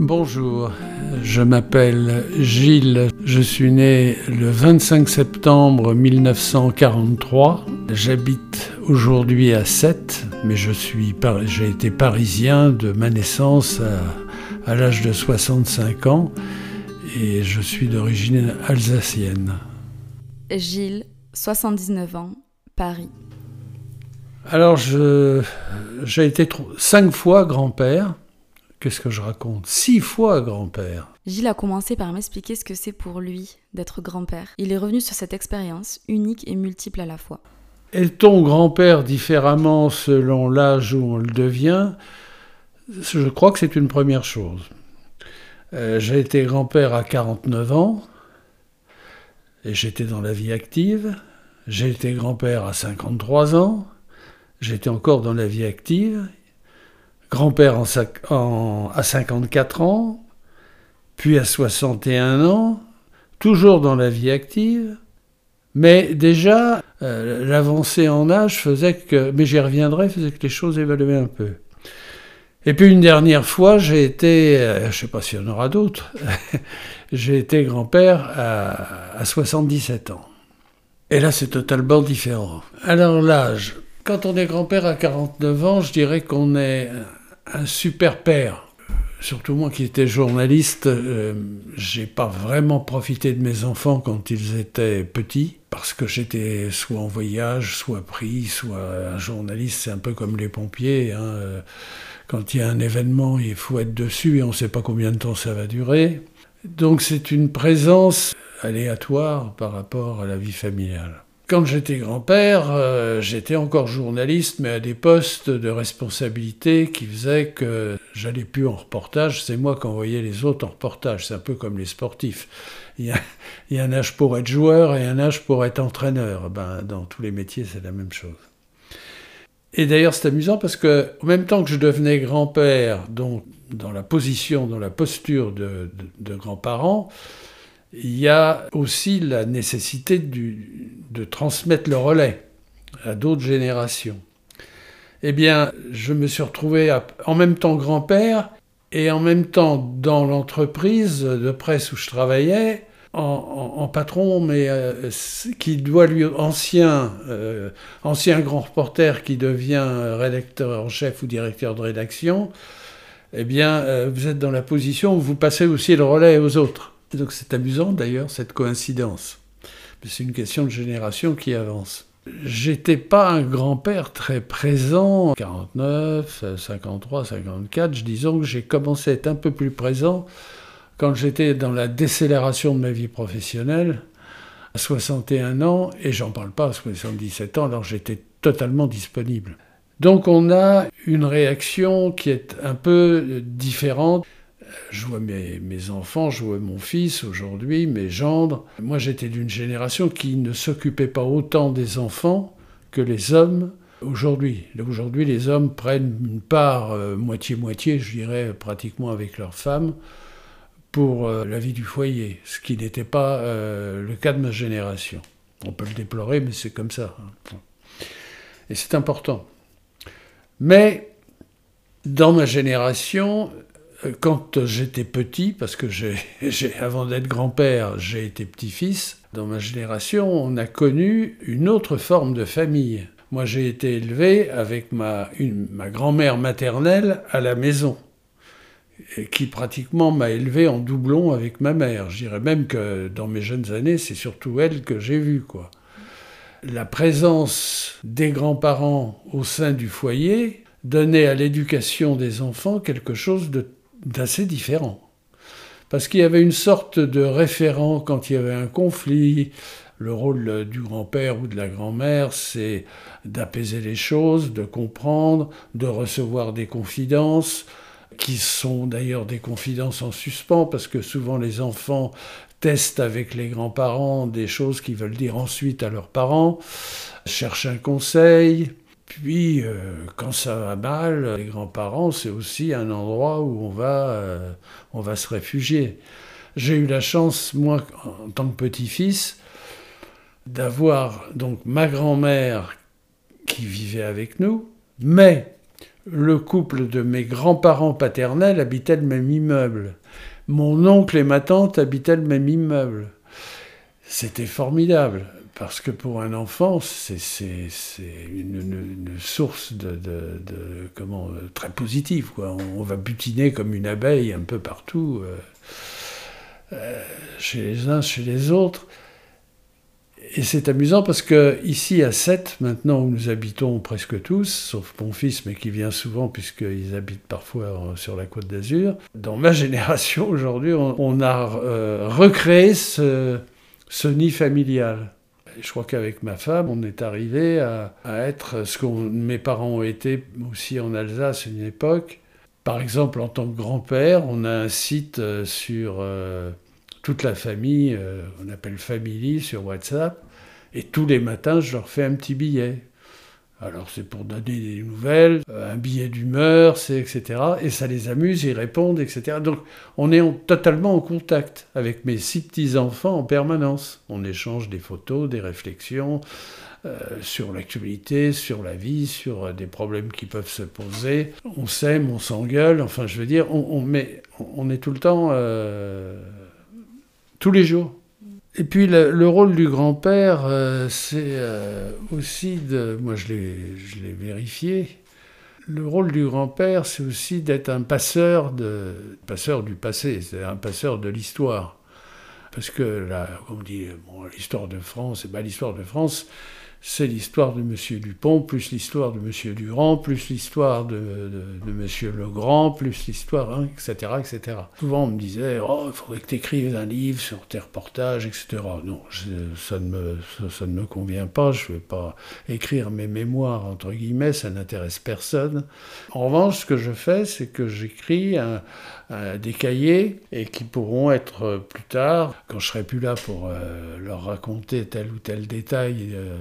Bonjour, je m'appelle Gilles, je suis né le 25 septembre 1943. J'habite aujourd'hui à Sète, mais je suis, j'ai été parisien de ma naissance à, à l'âge de 65 ans et je suis d'origine alsacienne. Gilles, 79 ans, Paris. Alors, j'ai été cinq fois grand-père. Qu'est-ce que je raconte? Six fois grand-père. Gilles a commencé par m'expliquer ce que c'est pour lui d'être grand-père. Il est revenu sur cette expérience unique et multiple à la fois. Est-on grand-père différemment selon l'âge où on le devient? Je crois que c'est une première chose. Euh, j'ai été grand-père à 49 ans et j'étais dans la vie active. J'ai été grand-père à 53 ans. J'étais encore dans la vie active grand-père à 54 ans, puis à 61 ans, toujours dans la vie active. Mais déjà, euh, l'avancée en âge faisait que, mais j'y reviendrai, faisait que les choses évoluaient un peu. Et puis une dernière fois, j'ai été, euh, je ne sais pas s'il y en aura d'autres, j'ai été grand-père à, à 77 ans. Et là, c'est totalement différent. Alors l'âge, quand on est grand-père à 49 ans, je dirais qu'on est un super père. Surtout moi qui étais journaliste, euh, j'ai pas vraiment profité de mes enfants quand ils étaient petits, parce que j'étais soit en voyage, soit pris, soit un journaliste, c'est un peu comme les pompiers. Hein, euh, quand il y a un événement, il faut être dessus et on ne sait pas combien de temps ça va durer. Donc c'est une présence aléatoire par rapport à la vie familiale. Quand j'étais grand-père, euh, j'étais encore journaliste, mais à des postes de responsabilité qui faisaient que j'allais plus en reportage. C'est moi qui envoyais les autres en reportage. C'est un peu comme les sportifs. Il y, a, un âge pour être joueur et un âge pour être entraîneur. Ben, dans tous les métiers, c'est la même chose. Et d'ailleurs, c'est amusant parce que, en même temps que je devenais grand-père, donc dans la position, dans la posture de, de, grands-parents, il y a aussi la nécessité de transmettre le relais à d'autres générations. Eh bien, je me suis retrouvé en même temps grand-père et en même temps dans l'entreprise de presse où je travaillais, en, patron, mais euh, qui doit lui ancien, euh, ancien grand reporter qui devient rédacteur en chef ou directeur de rédaction, eh bien, euh, vous êtes dans la position où vous passez aussi le relais aux autres. Donc c'est amusant d'ailleurs cette coïncidence. C'est une question de génération qui avance. J'étais pas un grand-père très présent, 49, 53, 54. Disons que j'ai commencé à être un peu plus présent quand j'étais dans la décélération de ma vie professionnelle, à 61 ans, et j'en parle pas à 77 ans, alors j'étais totalement disponible. Donc on a une réaction qui est un peu différente je vois mes, enfants, je vois mon fils aujourd'hui, mes gendres. Moi, j'étais d'une génération qui ne s'occupait pas autant des enfants que les hommes aujourd'hui. Aujourd'hui, les hommes prennent une part euh, moitié-moitié, je dirais, pratiquement avec leurs femmes, pour euh, la vie du foyer, ce qui n'était pas euh, le cas de ma génération. On peut le déplorer, mais c'est comme ça. Hein. Et c'est important. Mais dans ma génération, quand j'étais petit, parce que j'ai, avant d'être grand-père, j'ai été petit-fils, dans ma génération, on a connu une autre forme de famille. Moi, j'ai été élevé avec ma, grand-mère maternelle à la maison, qui pratiquement m'a élevé en doublon avec ma mère. Je dirais même que dans mes jeunes années, c'est surtout elle que j'ai vue, quoi. La présence des grands-parents au sein du foyer donnait à l'éducation des enfants quelque chose de d'assez différent. Parce qu'il y avait une sorte de référent quand il y avait un conflit. Le rôle du grand-père ou de la grand-mère, c'est d'apaiser les choses, de comprendre, de recevoir des confidences, qui sont d'ailleurs des confidences en suspens, parce que souvent les enfants testent avec les grands-parents des choses qu'ils veulent dire ensuite à leurs parents, cherchent un conseil, puis, euh, quand ça va mal, les grands-parents, c'est aussi un endroit où on va, euh, on va se réfugier. J'ai eu la chance, moi, en tant que petit-fils, d'avoir donc ma grand-mère qui vivait avec nous, mais Le couple de mes grands-parents paternels habitait le même immeuble. Mon oncle et ma tante habitaient le même immeuble. C'était formidable, parce que pour un enfant, c'est une, source de, comment, très positive. On, va butiner comme une abeille un peu partout, euh, euh, chez les uns, chez les autres. Et c'est amusant parce que ici à Sète, maintenant où nous habitons presque tous, sauf mon fils, mais qui vient souvent puisqu'ils habitent parfois sur la côte d'Azur, dans ma génération aujourd'hui, on, a euh, recréé ce, nid familial. Je crois qu'avec ma femme, on est arrivé à, être ce que mes parents ont été aussi en Alsace à une époque. Par exemple, en tant que grand-père, on a un site euh, sur... Euh, toute la famille, euh, on appelle Family sur WhatsApp, et tous les matins, je leur fais un petit billet. Alors c'est pour donner des nouvelles, euh, un billet d'humeur, etc. Et ça les amuse, ils répondent, etc. Donc on est totalement en contact avec mes six petits-enfants en permanence. On échange des photos, des réflexions euh, sur l'actualité, sur la vie, sur des problèmes qui peuvent se poser. On s'aime, on s'engueule, enfin je veux dire, on, met, on est tout le temps tous les jours. Et puis le, rôle du grand-père, euh, c'est euh, aussi de... Moi je l'ai vérifié. Le rôle du grand-père, c'est aussi d'être un passeur, de, passeur du passé, c'est un passeur de l'histoire. Parce que là, on dit, bon, l'histoire de France, et ben, l'histoire de France, c'est l'histoire de M. Dupont, plus l'histoire de M. Durand, plus l'histoire de, de, M. Legrand, plus l'histoire, etc., hein, etc. Souvent, on me disait, oh, il faudrait que tu écrives un livre sur tes reportages, etc. Non, ça, ne me, ça, ne me convient pas, je ne vais pas écrire mes mémoires, entre guillemets, ça n'intéresse personne. En revanche, ce que je fais, c'est que j'écris des cahiers et qui pourront être plus tard, quand je serai plus là pour euh, leur raconter tel ou tel détail, euh,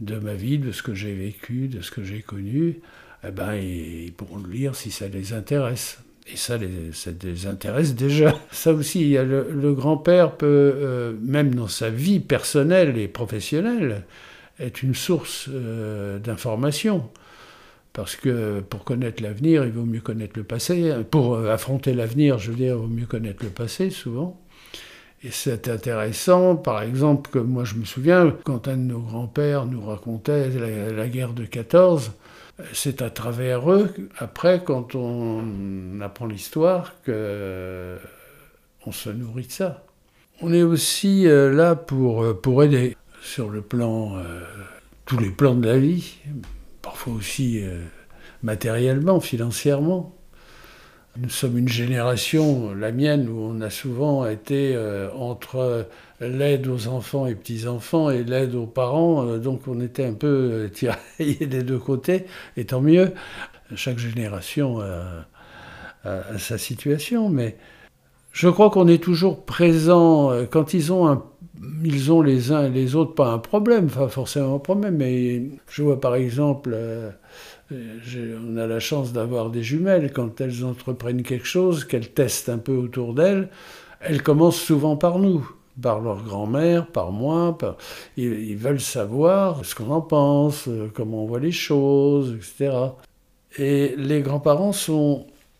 de ma vie, de ce que j'ai vécu, de ce que j'ai connu, eh ben, ils pourront le lire si ça les intéresse. Et ça les, ça les intéresse déjà. Ça aussi, le, grand-père peut, euh, même dans sa vie personnelle et professionnelle, être une source euh, d'information. Parce que pour connaître l'avenir, il vaut mieux connaître le passé. Pour euh, affronter l'avenir, je veux dire, il vaut mieux connaître le passé, souvent. Et c'est intéressant, par exemple, que moi je me souviens, quand un de nos grands-pères nous racontait la, guerre de 14, c'est à travers eux, après, quand on apprend l'histoire, que on se nourrit de ça. On est aussi euh, là pour, euh, pour aider sur le plan, euh, tous les plans de la vie, parfois aussi matériellement, financièrement. Nous sommes une génération, la mienne, où on a souvent été euh, entre l'aide aux enfants et petits-enfants et l'aide aux parents, euh, donc on était un peu euh, tiraillés des deux côtés, et tant mieux. Chaque génération a, sa situation, mais je crois qu'on est toujours présent quand ils ont un ils ont les uns et les autres pas un problème, pas forcément un problème, mais je vois par exemple on a la chance d'avoir des jumelles. Quand elles entreprennent quelque chose, qu'elles testent un peu autour d'elles, elles commencent souvent par nous, par leur grand-mère, par moi. Ils, veulent savoir ce qu'on en pense, comment on voit les choses, etc. Et les grands-parents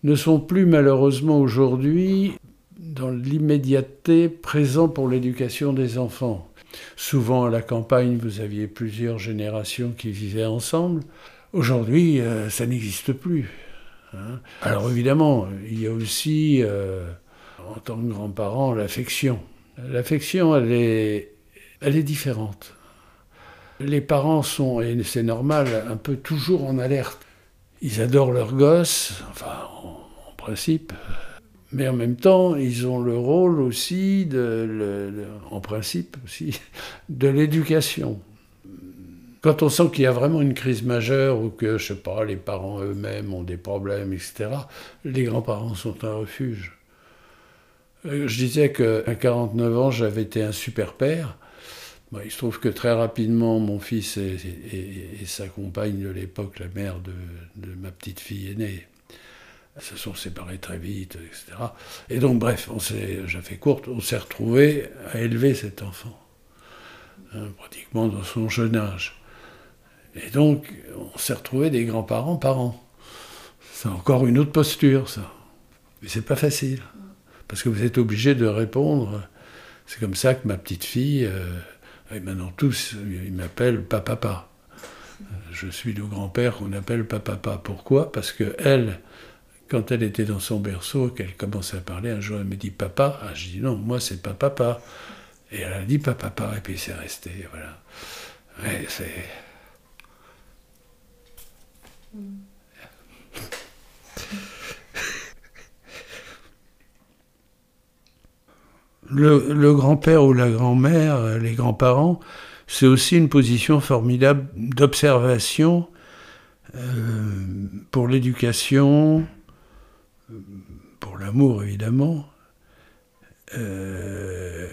ne sont plus malheureusement aujourd'hui dans l'immédiateté présents pour l'éducation des enfants. Souvent à la campagne, vous aviez plusieurs générations qui vivaient ensemble. Aujourd'hui, euh, ça n'existe plus. Hein. Alors évidemment, il y a aussi, euh, en tant que grand-parent, l'affection. L'affection, elle est, elle est différente. Les parents sont, et c'est normal, un peu toujours en alerte. Ils adorent leurs gosses, enfin, en, principe, mais en même temps, ils ont le rôle aussi, de, en principe aussi, de l'éducation. Quand on sent qu'il y a vraiment une crise majeure ou que, je sais pas, les parents eux-mêmes ont des problèmes, etc., les grands-parents sont un refuge. Euh, je disais qu'à 49 ans, j'avais été un super père. il se trouve que très rapidement, mon fils et, sa compagne de l'époque, la mère de, ma petite fille aînée, se sont séparés très vite, etc. Et donc, bref, on s'est, j'ai fait courte, on s'est retrouvés à élever cet enfant, hein, pratiquement dans son jeune âge. Et donc, on s'est retrouvé des grands-parents par an. C'est encore une autre posture, ça. Mais c'est pas facile. Parce que vous êtes obligé de répondre. C'est comme ça que ma petite fille, euh, maintenant tous, ils m'appellent papa. Je suis le grand-père qu'on appelle papa. Pourquoi? Parce que elle, quand elle était dans son berceau, qu'elle commençait à parler, un jour elle me dit papa. Ah, je dis non, moi c'est pas papa. Et elle a dit papa, et puis c'est resté. Voilà. c'est. Le, grand-père ou la grand-mère, les grands-parents, c'est aussi une position formidable d'observation euh, pour l'éducation, pour l'amour évidemment. Euh,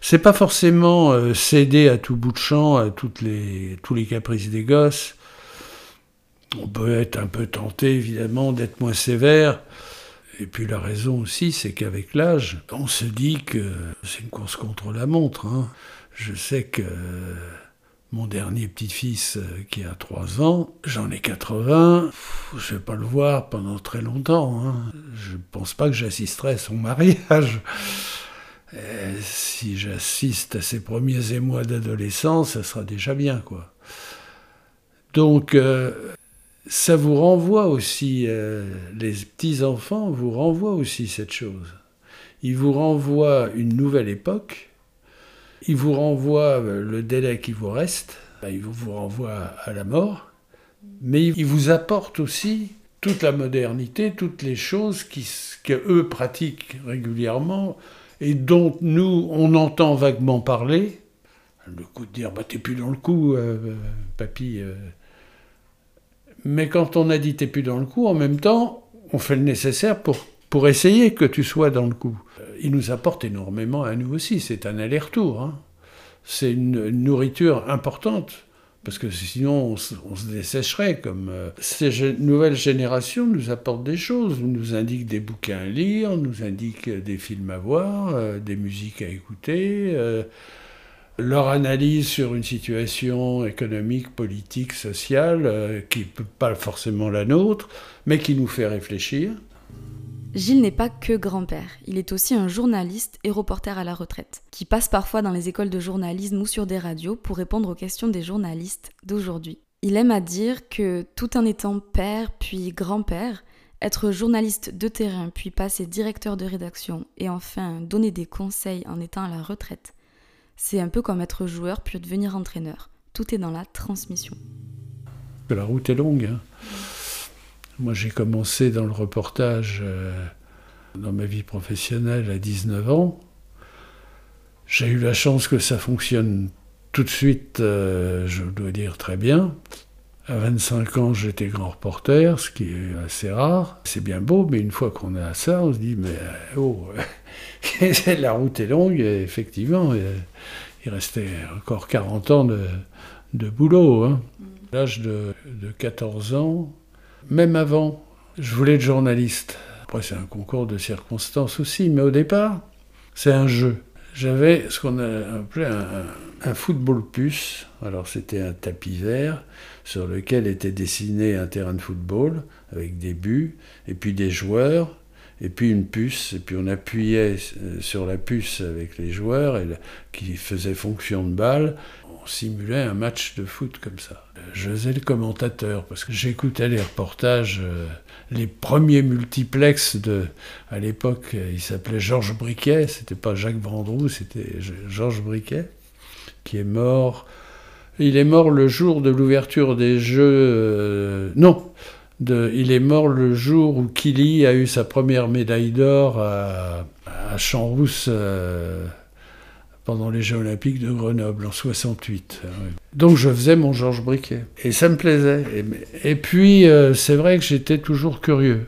c'est pas forcément euh, céder à tout bout de champ à tous les caprices des gosses. On peut être un peu tenté évidemment d'être moins sévère. Et puis la raison aussi, c'est qu'avec l'âge, on se dit que c'est une course contre la montre. Hein. Je sais que mon dernier petit-fils euh, qui a 3 ans, j'en ai 80, je ne vais pas le voir pendant très longtemps. Hein. Je ne pense pas que j'assisterai à son mariage. si j'assiste à ses premiers émois d'adolescence, ça sera déjà bien, quoi. Donc, euh, ça vous renvoie aussi, euh, les petits-enfants vous renvoient aussi cette chose. Ils vous renvoient une nouvelle époque, ils vous renvoient euh, le délai qui vous reste, ben, ils vous renvoient à la mort, mais ils vous apportent aussi toute la modernité, toutes les choses qui, que eux pratiquent régulièrement et dont nous, on entend vaguement parler. Le coup de dire, bah, t'es plus dans le coup, euh, papy. Mais quand on a dit t'es plus dans le coup, en même temps, on fait le nécessaire pour, pour essayer que tu sois dans le coup. Euh, il nous apporte énormément à nous aussi, c'est un aller-retour. Hein. C'est une, nourriture importante, parce que sinon on, se dessécherait. Comme, euh, ces nouvelles générations nous apportent des choses, nous indiquent des bouquins à lire, nous indiquent des films à voir, euh, des musiques à écouter leur analyse sur une situation économique, politique, sociale, euh, qui n'est pas forcément la nôtre, mais qui nous fait réfléchir. Gilles n'est pas que grand-père, il est aussi un journaliste et reporter à la retraite, qui passe parfois dans les écoles de journalisme ou sur des radios pour répondre aux questions des journalistes d'aujourd'hui. Il aime à dire que tout en étant père puis grand-père, être journaliste de terrain puis passer directeur de rédaction et enfin donner des conseils en étant à la retraite, c'est un peu comme être joueur puis devenir entraîneur. Tout est dans la transmission. La route est longue. Hein. Moi, j'ai commencé dans le reportage euh, dans ma vie professionnelle à 19 ans. J'ai eu la chance que ça fonctionne tout de suite, euh, je dois dire très bien. À 25 ans, j'étais grand reporter, ce qui est assez rare. C'est bien beau, mais une fois qu'on a ça, on se dit, mais oh, la route est longue, et effectivement, il restait encore 40 ans de, boulot. Hein. Mm. L'âge de, 14 ans, même avant, je voulais être journaliste. Après, c'est un concours de circonstances aussi, mais au départ, c'est un jeu. J'avais ce qu'on a appelé un, football puce. Alors, c'était un tapis vert sur lequel était dessiné un terrain de football avec des buts et puis des joueurs et puis une puce, et puis on appuyait euh, sur la puce avec les joueurs qui faisait fonction de balle. On simulait un match de foot comme ça. Je faisais le commentateur parce que j'écoutais les reportages, euh, les premiers multiplex de, à l'époque, il s'appelait Georges Briquet, c'était pas Jacques Vendroux, c'était Georges Briquet, qui est mort. Il est mort le jour de l'ouverture des Jeux. Euh, non, il est mort le jour où Kili a eu sa première médaille d'or à, à Champs-Rousse euh, pendant les Jeux Olympiques de Grenoble en 68. Donc je faisais mon Georges Briquet et ça me plaisait. Et, puis euh, c'est vrai que j'étais toujours curieux.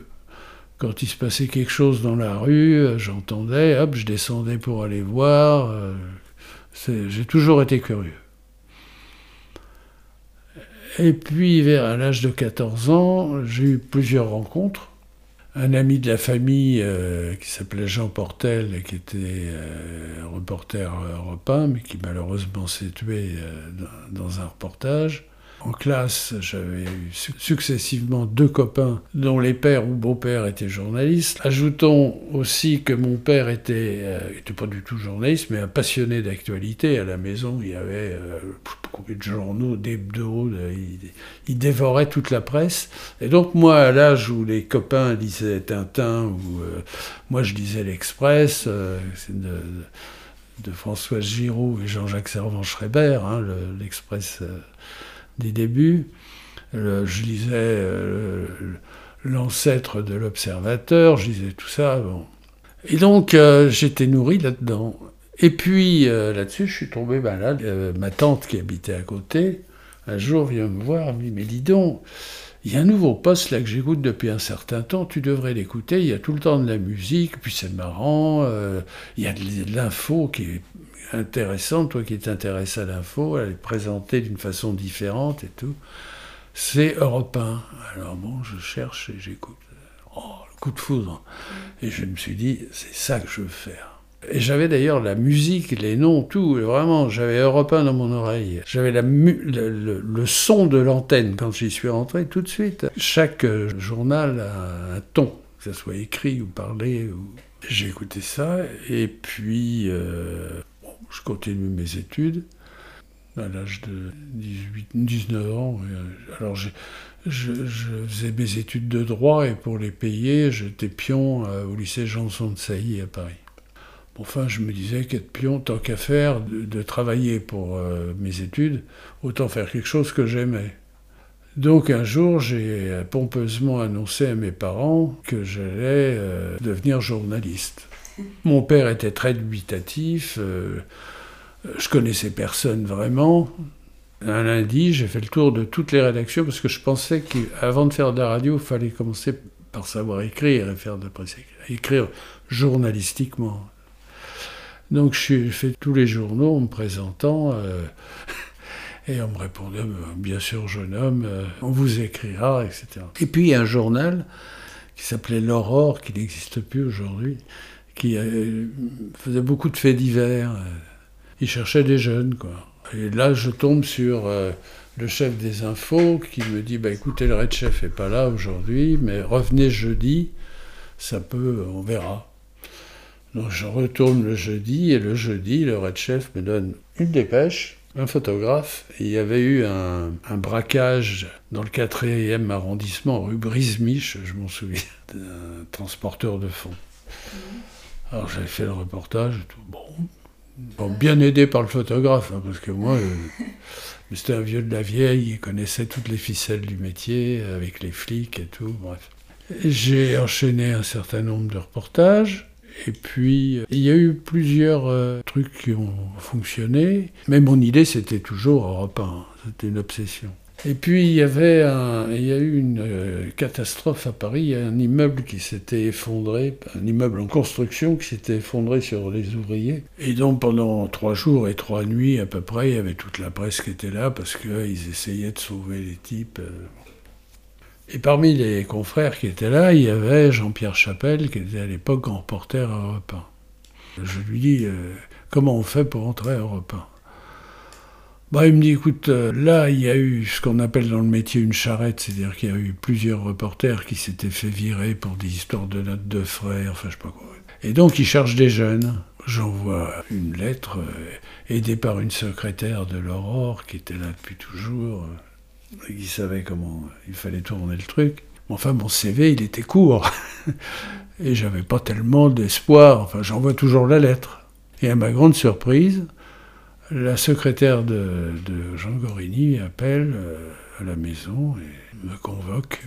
Quand il se passait quelque chose dans la rue, euh, j'entendais, hop, je descendais pour aller voir. J'ai toujours été curieux. Et puis, vers l'âge de 14 ans, j'ai eu plusieurs rencontres. Un ami de la famille euh, qui s'appelait Jean Portel, qui était euh, reporter européen, mais qui malheureusement s'est tué euh, dans, un reportage. En classe, j'avais eu successivement deux copains dont les pères ou beaux-pères étaient journalistes. Ajoutons aussi que mon père était, euh, pas du tout journaliste, mais un passionné d'actualité. À la maison, il y avait euh, combien de journaux, d'hebdos, il, il, dévorait toute la presse. Et donc moi, à l'âge où les copains lisaient Tintin, ou euh, moi je lisais l'Express, de, de, Giraud et Jean-Jacques Servan-Schreiber, hein, l'Express des débuts. je lisais euh, l'ancêtre de l'Observateur, je lisais tout ça. Bon. Et donc, euh, j'étais nourri là-dedans. Et puis, euh, là-dessus, je suis tombé malade. ma tante qui habitait à côté, un jour, vient me voir, me dit Mais dis donc, il y a un nouveau poste là que j'écoute depuis un certain temps, tu devrais l'écouter, il y a tout le temps de la musique, puis c'est marrant, il y a de l'info qui est intéressante, toi qui t'intéresses à l'info, elle est présentée d'une façon différente et tout. C'est Europe 1. Alors bon, je cherche et j'écoute. Oh, le coup de foudre. Et je me suis dit, c'est ça que je veux faire. Et j'avais d'ailleurs la musique, les noms, tout, vraiment, j'avais Europe 1 dans mon oreille. J'avais la le, le, son de l'antenne quand j'y suis rentré tout de suite. Chaque journal a un ton, que ce soit écrit ou parlé. Ou... J'ai écouté ça, et puis euh, je continue mes études à l'âge de 18, 19 ans. Euh, alors je, faisais mes études de droit et pour les payer, j'étais pion euh, au lycée Janson de Sailly à Paris. Enfin, je me disais qu'être pion, tant qu'à faire, de, travailler pour euh, mes études, autant faire quelque chose que j'aimais. Donc un jour, j'ai pompeusement annoncé à mes parents que j'allais devenir journaliste. Mon père était très dubitatif. Euh, je connaissais personne vraiment. Un lundi, j'ai fait le tour de toutes les rédactions parce que je pensais qu'avant de faire de la radio, il fallait commencer par savoir écrire et faire de la presse écrire journalistiquement. Donc j'ai fait tous les journaux en me présentant euh, et on me répondait bien sûr jeune homme, euh, on vous écrira, etc. Et puis un journal qui s'appelait L'Aurore, qui n'existe plus aujourd'hui, qui euh, faisait beaucoup de faits divers. Euh, il cherchait des jeunes, quoi. Et là, je tombe sur euh, le chef des infos qui me dit bah, écoutez, le red chef n'est pas là aujourd'hui, mais revenez jeudi, ça peut, on verra. Donc je retourne le jeudi, et le jeudi, le red chef me donne une dépêche, un photographe, il y avait eu un, braquage dans le 4e arrondissement, rue Brisemiche, je m'en souviens, d'un transporteur de fonds. Mmh. Alors j'avais fait le reportage tout. Bon, bien aidé par le photographe, hein, parce que moi, euh, c'était un vieux de la vieille, il connaissait toutes les ficelles du métier, avec les flics et tout, bref. J'ai enchaîné un certain nombre de reportages, et puis il y a eu plusieurs euh, trucs qui ont fonctionné, mais mon idée c'était toujours Europe 1, c'était une obsession. Et puis il y avait il y a eu une euh, catastrophe à Paris, il y a un immeuble qui s'était effondré, un immeuble en construction qui s'était effondré sur les ouvriers. Et donc pendant trois jours et trois nuits à peu près, il y avait toute la presse qui était là parce qu'ils essayaient de sauver les types. Euh. Et parmi les confrères qui étaient là, il y avait Jean-Pierre Chapelle, qui était à l'époque grand reporter à Europe 1. Je lui dis, euh, comment on fait pour entrer à Europe 1 bah, il me dit, écoute, euh, là, il y a eu ce qu'on appelle dans le métier une charrette, c'est-à-dire qu'il y a eu plusieurs reporters qui s'étaient fait virer pour des histoires de notes de frais, enfin, je sais pas quoi. Et donc, ils cherchent des jeunes. J'envoie une lettre, euh, aidée par une secrétaire de l'Aurore, qui était là depuis toujours, euh, qui savait comment il fallait tourner le truc. Enfin, mon CV, il était court. et j'avais pas tellement d'espoir. Enfin, j'envoie toujours la lettre. Et à ma grande surprise, la secrétaire de, Jean Gorini appelle euh, à la maison et me convoque.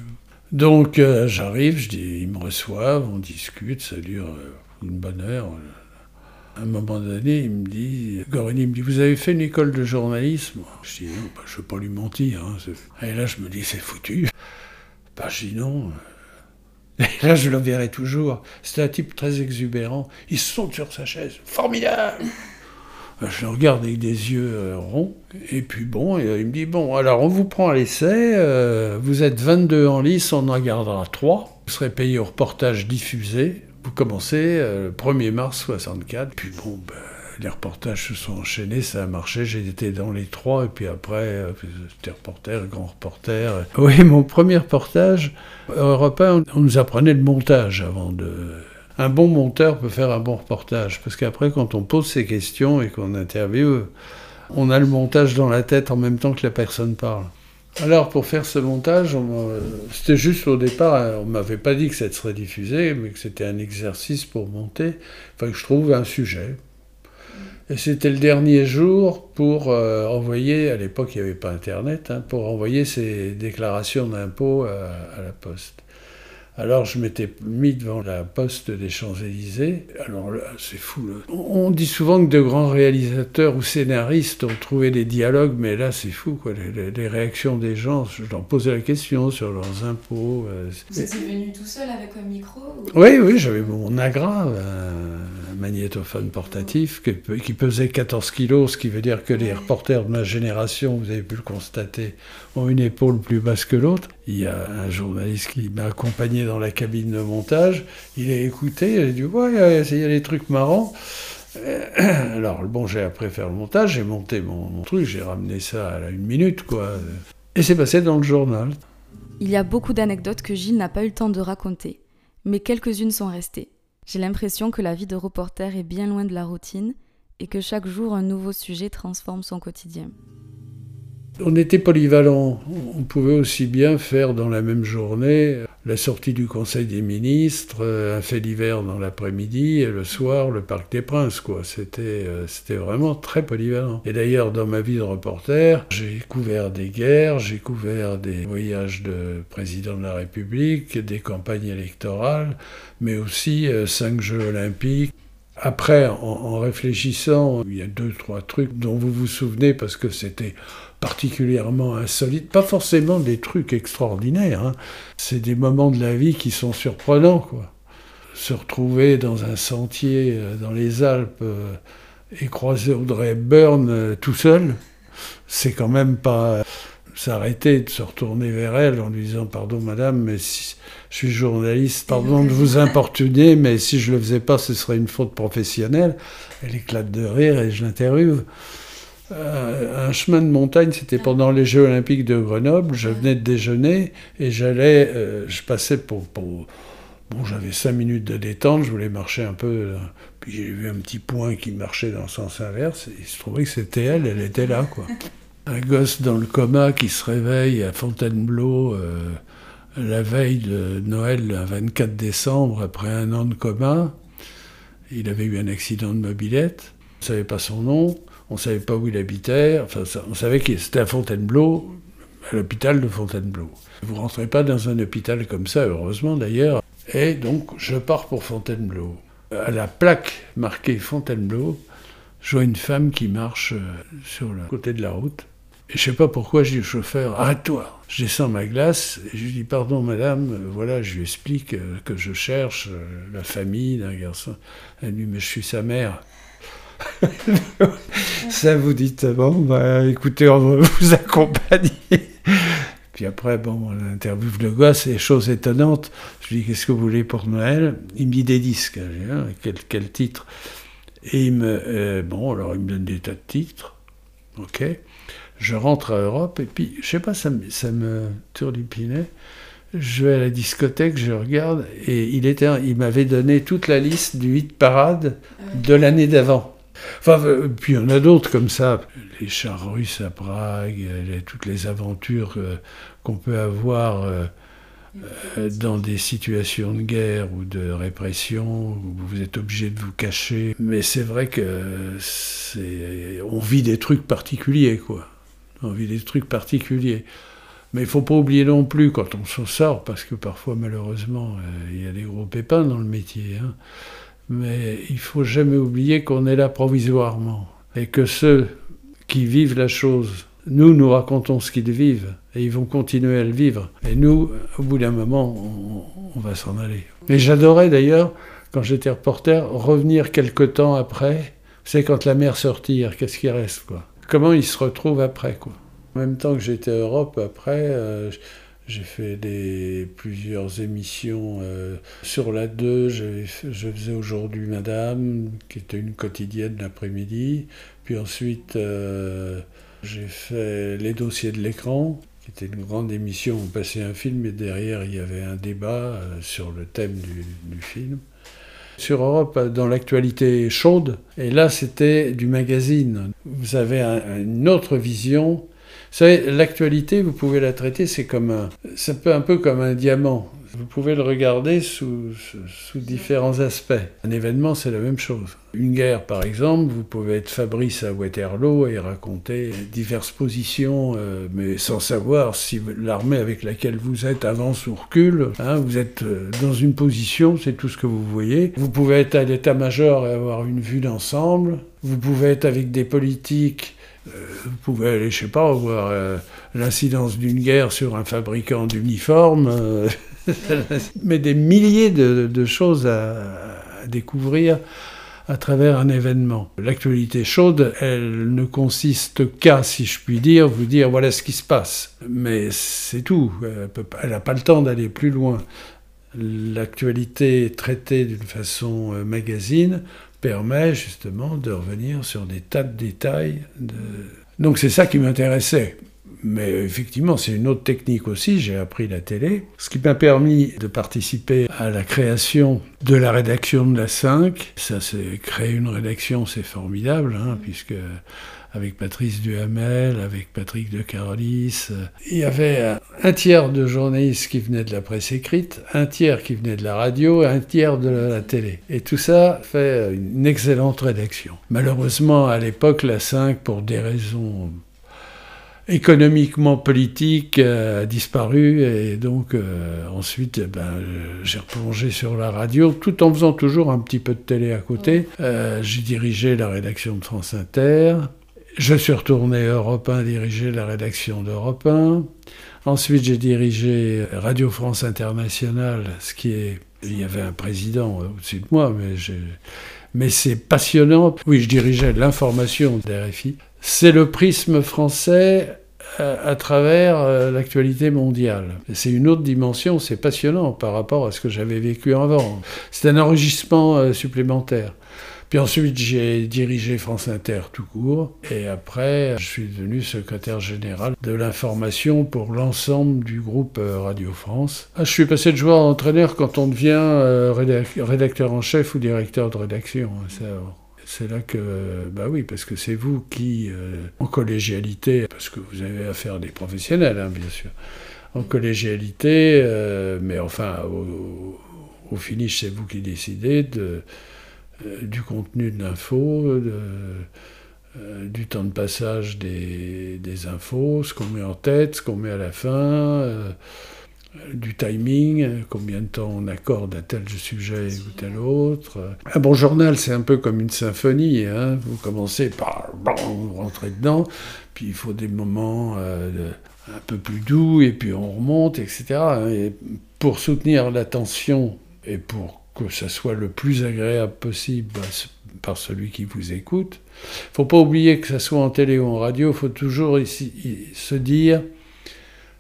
Donc euh, j'arrive, je dis, ils me reçoivent, on discute, ça dure euh, une bonne heure. À un moment donné, il me dit, Gorini me dit, vous avez fait une école de journalisme? Je dis, non, bah, je ne veux pas lui mentir. Hein, et là, je me dis, c'est foutu. Bah, je dis non. Et là, je le verrai toujours. C'était un type très exubérant. Il saute sur sa chaise. Formidable ben, je le regarde avec des yeux euh, ronds, et puis bon, il me dit, bon, alors on vous prend à l'essai, euh, vous êtes 22 en lice, on en gardera 3, vous serez payé au reportage diffusé, vous commencez le euh, 1er mars 64, puis bon, ben, les reportages se sont enchaînés, ça a marché, j'ai été dans les trois, et puis après, euh, j'étais reporter, grand reporter. Oui, mon premier reportage, Europe 1, on nous apprenait le montage avant de... Un bon monteur peut faire un bon reportage, parce qu'après, quand on pose ses questions et qu'on interviewe, on a le montage dans la tête en même temps que la personne parle. Alors, pour faire ce montage, c'était juste au départ, on ne m'avait pas dit que ça serait diffusé, mais que c'était un exercice pour monter, enfin que je trouve un sujet. Et c'était le dernier jour pour euh, envoyer, à l'époque il n'y avait pas Internet, hein, pour envoyer ses déclarations d'impôts à, la poste. Alors je m'étais mis devant la poste des Champs-Élysées. Alors là, c'est fou. On dit souvent que de grands réalisateurs ou scénaristes ont trouvé des dialogues, mais là c'est fou. Quoi. Les, réactions des gens, je leur posais la question sur leurs impôts. Euh, Vous étiez venu tout seul avec un micro Oui, oui, j'avais mon Agra, un magnétophone portatif qui pesait 14 kilos, ce qui veut dire que les reporters de ma génération, vous avez pu le constater, ont une épaule plus basse que l'autre. Il y a un journaliste qui m'a accompagné dans la cabine de montage. Il a écouté, il a dit Ouais, il y a des trucs marrants. Alors, bon, j'ai après faire le montage, j'ai monté mon, truc, j'ai ramené ça à une minute, quoi. Et c'est passé dans le journal. Il y a beaucoup d'anecdotes que Gilles n'a pas eu le temps de raconter, mais quelques-unes sont restées. J'ai l'impression que la vie de reporter est bien loin de la routine et que chaque jour un nouveau sujet transforme son quotidien. On était polyvalent. On pouvait aussi bien faire dans la même journée la sortie du Conseil des ministres, un fait d'hiver dans l'après-midi et le soir le Parc des Princes. Quoi. C'était, euh, c'était vraiment très polyvalent. Et d'ailleurs, dans ma vie de reporter, j'ai couvert des guerres, j'ai couvert des voyages de président de la République, des campagnes électorales, mais aussi euh, cinq Jeux olympiques. Après, en, réfléchissant, il y a deux, trois trucs dont vous vous souvenez parce que c'était particulièrement insolite. Pas forcément des trucs extraordinaires. Hein. C'est des moments de la vie qui sont surprenants, quoi. Se retrouver dans un sentier euh, dans les Alpes euh, et croiser Audrey Hepburn euh, tout seul, c'est quand même pas s'arrêter, de se retourner vers elle en lui disant Pardon, madame, mais si je suis journaliste, pardon de vous importuner, mais si je le faisais pas, ce serait une faute professionnelle. Elle éclate de rire et je l'interviewe. Euh, un chemin de montagne, c'était pendant les Jeux Olympiques de Grenoble. Je venais de déjeuner et j'allais, euh, je passais pour, Bon, j'avais cinq minutes de détente, je voulais marcher un peu. Euh, puis j'ai vu un petit point qui marchait dans le sens inverse. Et il se trouvait que c'était elle, elle était là, quoi. Un gosse dans le coma qui se réveille à Fontainebleau la veille de Noël, le 24 décembre, après un an de coma. Il avait eu un accident de mobilette, on ne savait pas son nom, on ne savait pas où il habitait, enfin, on savait qu'il était à Fontainebleau, à l'hôpital de Fontainebleau. Vous ne rentrez pas dans un hôpital comme ça, heureusement d'ailleurs. Et donc, je pars pour Fontainebleau. À la plaque marquée Fontainebleau, je vois une femme qui marche euh, sur le côté de la route. Et je sais pas pourquoi, je dis au chauffeur, arrête-toi. Je descends ma glace et je lui dis, pardon madame, euh, voilà, je lui explique euh, que je cherche euh, la famille d'un garçon. Elle dit, mais je suis sa mère. Ça vous dit, bon, bah, écoutez, on va vous accompagner. Puis après, bon, on interviewe le gosse, et chose étonnante, je lui dis, qu'est-ce que vous voulez pour Noël? Il me dit des disques. Ah, quel, quel, titre? Et il me, bon, alors il me donne des tas de titres. OK je rentre à Europe et puis, je sais pas, ça, ça me turlupinait. Je vais à la discothèque, je regarde et il, était, il m'avait donné toute la liste du hit parade de l'année d'avant. Enfin, euh, puis il y en a d'autres comme ça. Les chars russes à Prague, toutes les aventures euh, qu'on peut avoir euh, dans des situations de guerre ou de répression où vous êtes obligé de vous cacher. Mais c'est vrai que c'est, on vit des trucs particuliers, quoi. On vit des trucs particuliers. Mais il faut pas oublier non plus quand on s'en sort, parce que parfois malheureusement euh, il y a des gros pépins dans le métier. Hein. Mais il faut jamais oublier qu'on est là provisoirement et que ceux qui vivent la chose, nous nous racontons ce qu'ils vivent et ils vont continuer à le vivre. Et nous, au bout d'un moment, on, va s'en aller. Mais j'adorais d'ailleurs quand j'étais reporter revenir quelque temps après. C'est quand la mer sortir, qu'est-ce qui reste quoi? Comment il se retrouve après. Quoi. En même temps que j'étais à Europe, après, euh, J'ai fait plusieurs émissions euh, sur la 2. Je faisais aujourd'hui Madame, qui était une quotidienne l'après-midi. Puis ensuite, euh, j'ai fait Les dossiers de l'écran, qui était une grande émission. On passait un film et derrière, il y avait un débat sur le thème du film sur Europe dans l'actualité chaude. Et là, c'était du magazine. Vous avez une autre vision savez, l'actualité, vous pouvez la traiter, c'est comme un, c'est un peu comme un diamant. Vous pouvez le regarder sous, sous différents aspects. Un événement, c'est la même chose. Une guerre, par exemple, vous pouvez être Fabrice à Waterloo et raconter diverses positions, euh, mais sans savoir si l'armée avec laquelle vous êtes avance ou recule. Hein, vous êtes euh, dans une position, c'est tout ce que vous voyez. Vous pouvez être à l'état-major et avoir une vue d'ensemble. Vous pouvez être avec des politiques vous pouvez aller, je sais pas, voir euh, l'incidence d'une guerre sur un fabricant d'uniformes, euh, mais des milliers de, choses à, découvrir à travers un événement. L'actualité chaude, elle ne consiste qu'à, si je puis dire, vous dire voilà ce qui se passe. Mais c'est tout. Elle n'a pas le temps d'aller plus loin. L'actualité traitée d'une façon magazine permet justement de revenir sur des tas de détails. De... Donc c'est ça qui m'intéressait. Mais effectivement, c'est une autre technique aussi. J'ai appris la télé, ce qui m'a permis de participer à la création de la rédaction de la 5. Ça, c'est créer une rédaction, c'est formidable, hein, puisque avec Patrice Duhamel, avec Patrick de Carolis. Il y avait un tiers de journalistes qui venaient de la presse écrite, un tiers qui venaient de la radio, un tiers de la télé. Et tout ça fait une excellente rédaction. Malheureusement, à l'époque, la 5, pour des raisons économiquement politiques, a disparu et donc euh, ensuite eh ben, j'ai replongé sur la radio tout en faisant toujours un petit peu de télé à côté. Euh, j'ai dirigé la rédaction de France Inter, je suis retourné à Europe 1 diriger la rédaction d'Europe 1. Ensuite, j'ai dirigé Radio France Internationale, ce qui est. Il y avait un président au-dessus de moi, mais, c'est passionnant. Oui, je dirigeais l'information d'RFI. C'est le prisme français à, à travers euh, l'actualité mondiale. C'est une autre dimension, c'est passionnant par rapport à ce que j'avais vécu avant. C'est un enregistrement euh, supplémentaire. Puis ensuite, j'ai dirigé France Inter tout court. Et après, je suis devenu secrétaire général de l'information pour l'ensemble du groupe euh, Radio France. Ah, je suis passé de joueur à entraîneur quand on devient euh, rédacteur en chef ou directeur de rédaction. C'est là que, bah oui, parce que c'est vous qui, euh, en collégialité, parce que vous avez affaire à des professionnels, hein, bien sûr, en collégialité, mais enfin, au, finish, c'est vous qui décidez de du contenu de l'info, euh, du temps de passage des, infos, ce qu'on met en tête, ce qu'on met à la fin, euh, du timing, combien de temps on accorde à tel sujet ou tel autre. Un bon journal, c'est un peu comme une symphonie. Hein. Vous commencez par vous rentrez dedans, puis il faut des moments un peu plus doux, et puis on remonte, etc. Et pour soutenir l'attention et pour que ça soit le plus agréable possible par celui qui vous écoute. Il ne faut pas oublier que ça soit en télé ou en radio, il faut toujours ici, se dire,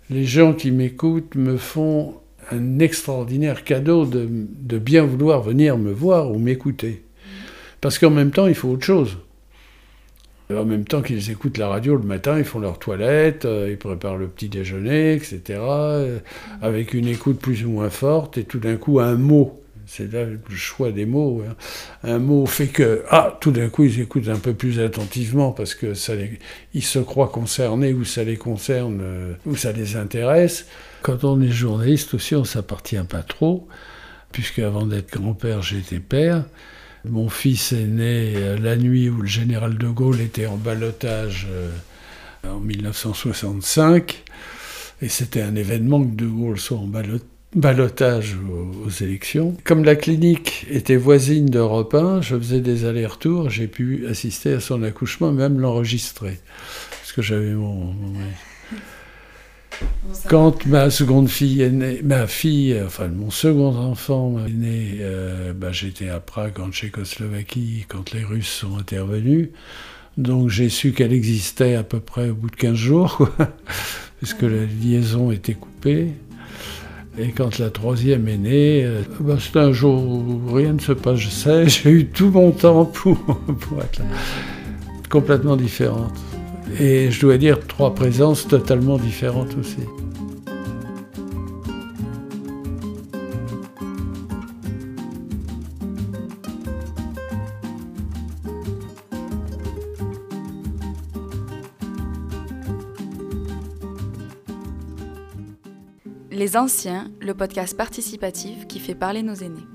les gens qui m'écoutent me font un extraordinaire cadeau de, de, bien vouloir venir me voir ou m'écouter. Parce qu'en même temps, il faut autre chose. En même temps qu'ils écoutent la radio le matin, ils font leur toilette, euh, ils préparent le petit déjeuner, etc., euh, avec une écoute plus ou moins forte, et tout d'un coup, un mot c'est là le choix des mots. Hein. Un mot fait que, ah, tout d'un coup, ils écoutent un peu plus attentivement parce que ça ils se croient concernés ou ça les concerne euh, ou ça les intéresse. Quand on est journaliste aussi, on s'appartient pas trop, puisque avant d'être grand-père, j'étais père. Mon fils est né euh, la nuit où le général de Gaulle était en balotage euh, en 1965. Et c'était un événement que de Gaulle soit en balotage balotage aux, élections. Comme la clinique était voisine d'Europe 1, je faisais des allers-retours, j'ai pu assister à son accouchement, même l'enregistrer, parce que j'avais mon, Quand ma seconde fille est née, ma fille, enfin mon second enfant est né, euh, bah, j'étais à Prague en Tchécoslovaquie quand les Russes sont intervenus. Donc j'ai su qu'elle existait à peu près au bout de 15 jours. puisque la liaison était coupée. Et quand la troisième est née, euh, ben, c'est un jour où rien ne se passe, je sais, j'ai eu tout mon temps pour, pour être là. Complètement différente. Et je dois dire, trois présences totalement différentes aussi. Anciens, le podcast participatif qui fait parler nos aînés.